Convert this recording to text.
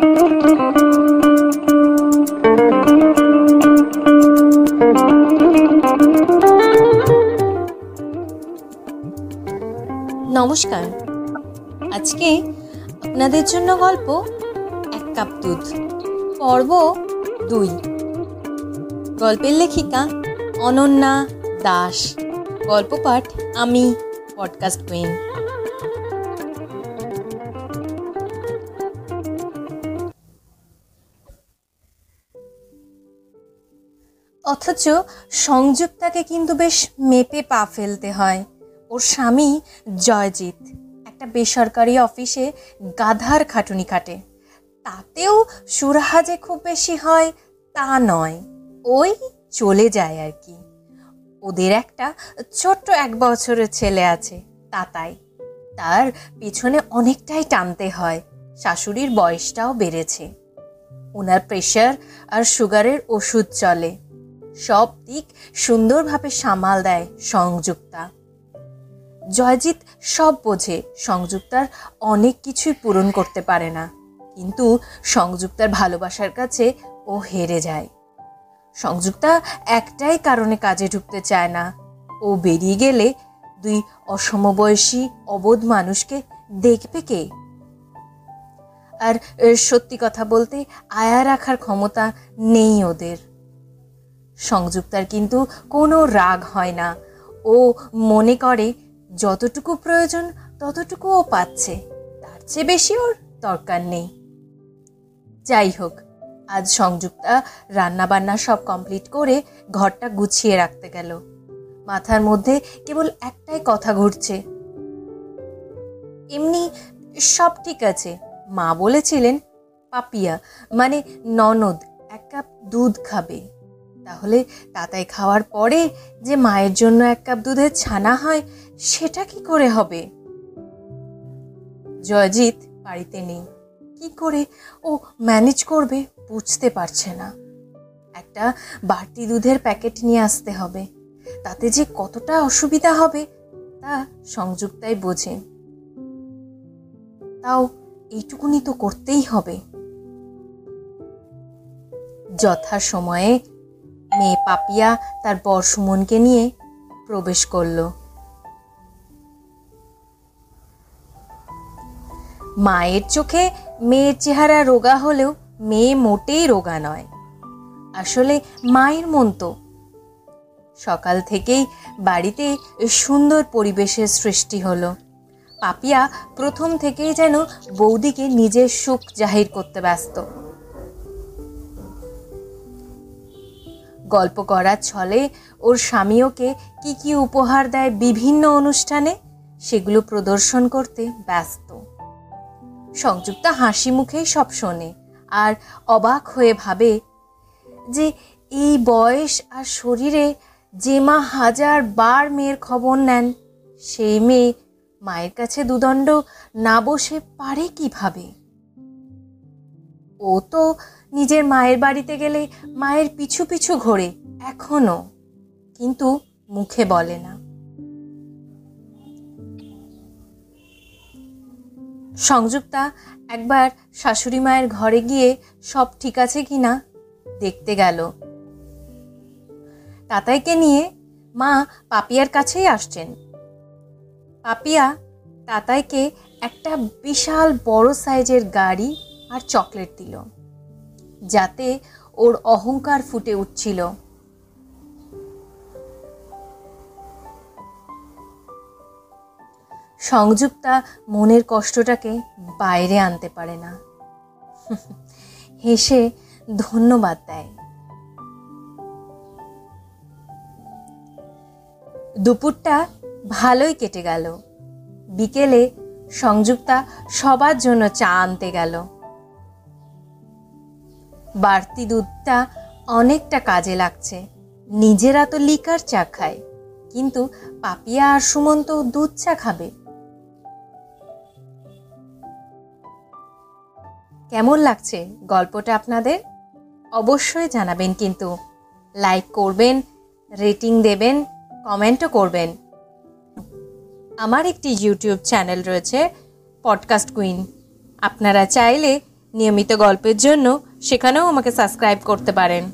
নমস্কার। আজকে আপনাদের জন্য গল্প এক কাপ দুধ, পর্ব দুই। গল্পের লেখিকা অনন্যা দাস গল্প পাঠ আমি, পডকাস্ট কুইন। অথচ সংযুক্তাকে কিন্তু বেশ মেপে পা ফেলতে হয়। ওর স্বামী জয়জিৎ। একটা বেসরকারি অফিসে গাধার খাটুনি খাটে। তাতেও সুরাহা যে খুব বেশি হয় তা নয়, ওই চলে যায় আর কি। ওদের একটা ছোট্ট এক বছরের ছেলে আছে, তাতাই। তার পিছনে অনেকটাই টানতে হয়, শাশুড়ির বয়সটাও বেড়েছে। ওনার প্রেশার আর সুগারের ওষুধ চলে। সব দিক সুন্দরভাবে সামাল দেয় সংযুক্তা। জয়জিৎ সব বোঝে, সংযুক্তার অনেক কিছুই পূরণ করতে পারে না। কিন্তু সংযুক্তার ভালোবাসার কাছে ও হেরে যায়। সংযুক্তা একটাই কারণে কাজে ঢুকতে চায় না। ও বেরিয়ে গেলে দুই অসমবয়সী অবোধ মানুষকে দেখবে কে? আর সত্যি কথা বলতে আয়া রাখার ক্ষমতা নেই ওদের। সংযুক্তার কিন্তু কোনো রাগ হয় না। ও মনে করে, যতটুকু প্রয়োজন ততটুকু ও পাচ্ছে। তার চেয়ে বেশি ওর দরকার নেই। যাই হোক, আজ সংযুক্তা রান্নাবান্না সব কমপ্লিট করে ঘরটা গুছিয়ে রাখতে গেল। মাথার মধ্যে কেবল একটাই কথা ঘুরছে। এমনি সব ঠিক আছে। মা বলেছিলেন, পাপিয়া মানে ননদ, এক কাপ দুধ খাবে তাহলে তাতাই খাওয়ার পরে যে মায়ের জন্য এক কাপ দুধের ছানা হয়, সেটা কি করে হবে? জয়জিৎ বাড়িতে নেই। কি করে ও ম্যানেজ করবে বুঝতে পারছে না। একটা বাড়তি দুধের প্যাকেট নিয়ে আসতে হবে। তাতে যে কতটা অসুবিধা হবে, তা সংযুক্তাই বোঝে। তাও এইটুকুনি তো করতেই হবে। যথা সময়ে মেয়ে পাপিয়া তার বর সুমনকে নিয়ে প্রবেশ করল। মায়ের চোখে মেয়ের চেহারা রোগা হলেও মেয়ে মোটেই রোগা নয়। আসলে মায়ের মন তো। সকাল থেকেই বাড়িতে সুন্দর পরিবেশের সৃষ্টি হলো। পাপিয়া প্রথম থেকেই যেন বৌদিকে নিজের সুখ জাহির করতে ব্যস্ত। গল্প করার ছলে ওর স্বামী ওকে কি কি উপহার দেয় বিভিন্ন অনুষ্ঠানে, সেগুলো প্রদর্শন করতে ব্যস্ত। সংযুক্তা হাসি মুখেই সব শোনে আর অবাক হয়ে ভাবে যে এই বয়স আর শরীরে যে মা হাজার বার মেয়ের খবর নেন, সেই মেয়ে মায়ের কাছে দুদণ্ড না বসে পারে কীভাবে? ও তো নিজের মায়ের বাড়িতে গেলে মায়ের পিছু পিছু ঘোরে, এখনও। কিন্তু মুখে বলে না। সংযুক্তা একবার শাশুড়ি মায়ের ঘরে গিয়ে সব ঠিক আছে কি না দেখতে গেল। তাতাইকে নিয়ে মা পাপিয়ার কাছেই আসছেন। পাপিয়া তাতাইকে একটা বিশাল বড় সাইজের গাড়ি আর চকলেট দিল, যাতে ওর অহংকার ফুটে উঠছিল। সংযুক্তা মনের কষ্টটাকে বাইরে আনতে পারে না। হেসে ধন্যবাদ দেয়। দুপুরটা ভালোই কেটে গেল। বিকেলে সংযুক্তা সবার জন্য চা আনতে গেল। বাড়তি দুধটা অনেকটা কাজে লাগছে। নিজেরা তো লিকার চা খায়, কিন্তু পাপিয়া আর সুমন তো দুধ চা খাবে। কেমন লাগছে গল্পটা আপনাদের? অবশ্যই জানাবেন কিন্তু। লাইক করবেন, রেটিং দেবেন, কমেন্টও করবেন। আমার একটি ইউটিউব চ্যানেল রয়েছে, পডকাস্ট কুইন। আপনারা চাইলে নিয়মিত গল্পের জন্য সেখানেও আমাকে সাবস্ক্রাইব করতে পারেন।